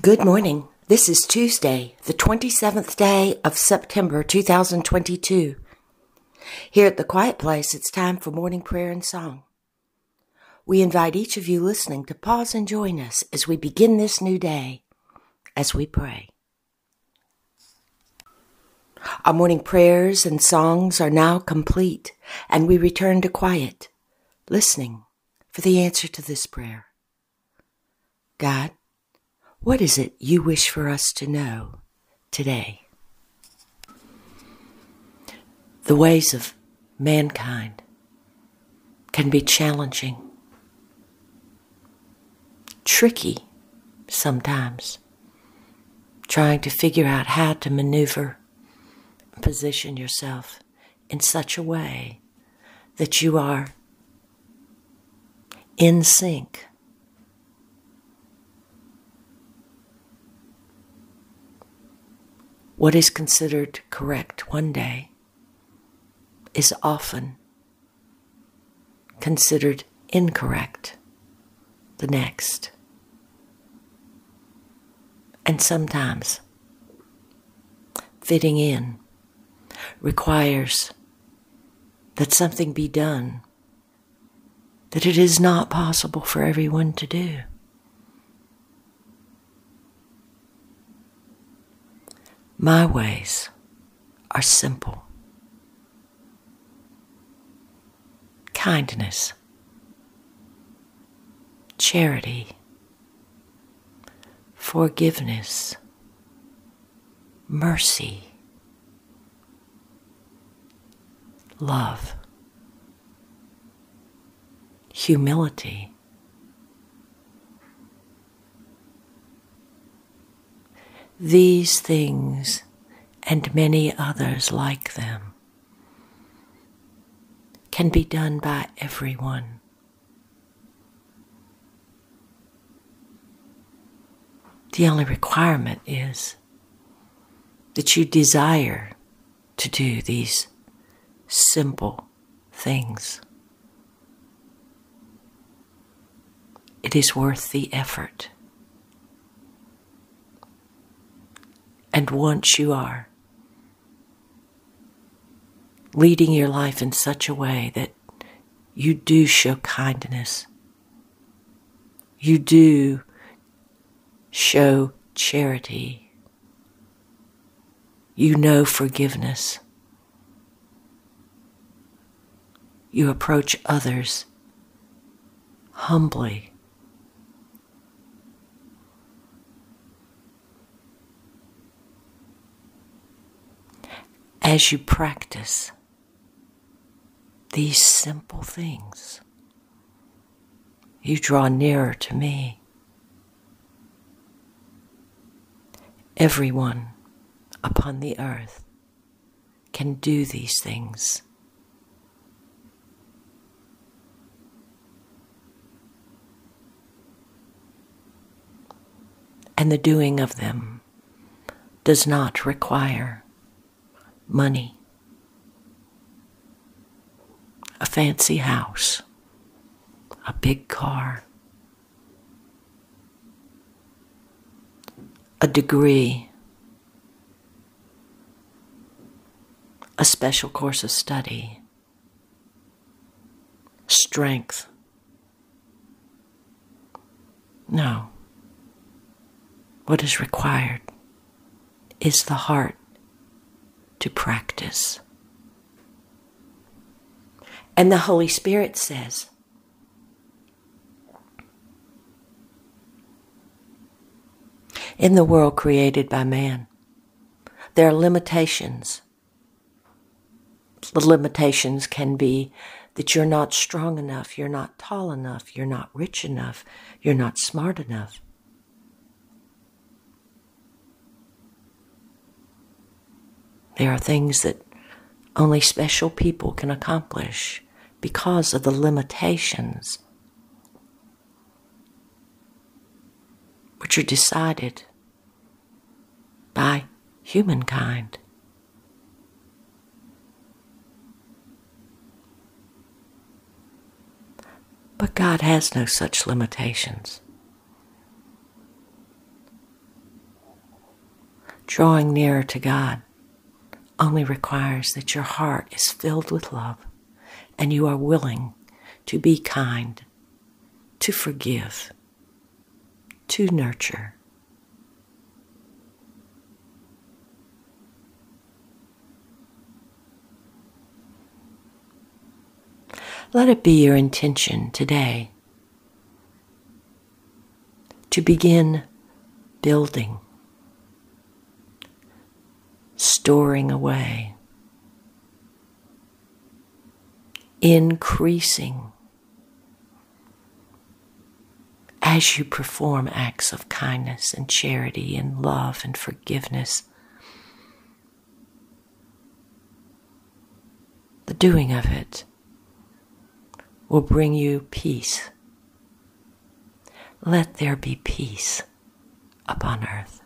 Good morning. This is Tuesday, the 27th day of September 2022. Here at the Quiet Place, it's time for morning prayer and song. We invite each of you listening to pause and join us as we begin this new day as we pray. Our morning prayers and songs are now complete, and we return to quiet, listening for the answer to this prayer. God, what is it you wish for us to know today? The ways of mankind can be challenging, tricky sometimes, trying to figure out how to maneuver position yourself in such a way that you are in sync What is considered correct one day is often considered incorrect the next. And sometimes fitting in requires that something be done that it is not possible for everyone to do. My ways are simple. Kindness, charity, forgiveness, mercy, love, humility, These things and many others like them can be done by everyone. The only requirement is that you desire to do these simple things. It is worth the effort. Once you are leading your life in such a way that you do show kindness, you do show charity, you know forgiveness, you approach others humbly as you practice these simple things, you draw nearer to me. Everyone upon the earth can do these things. And the doing of them does not require money, a fancy house, a big car, a degree, a special course of study, strength. No. What is required is the heart to practice. And the Holy Spirit says, In the world created by man, there are limitations. The limitations can be that you're not strong enough, you're not tall enough, you're not rich enough, you're not smart enough. There are things that only special people can accomplish because of the limitations which are decided by humankind. But God has no such limitations. Drawing nearer to God only requires that your heart is filled with love and you are willing to be kind, to forgive, to nurture. Let it be your intention today to begin building, storing away, increasing as you perform acts of kindness and charity and love and forgiveness. The doing of it will bring you peace. Let there be peace upon earth.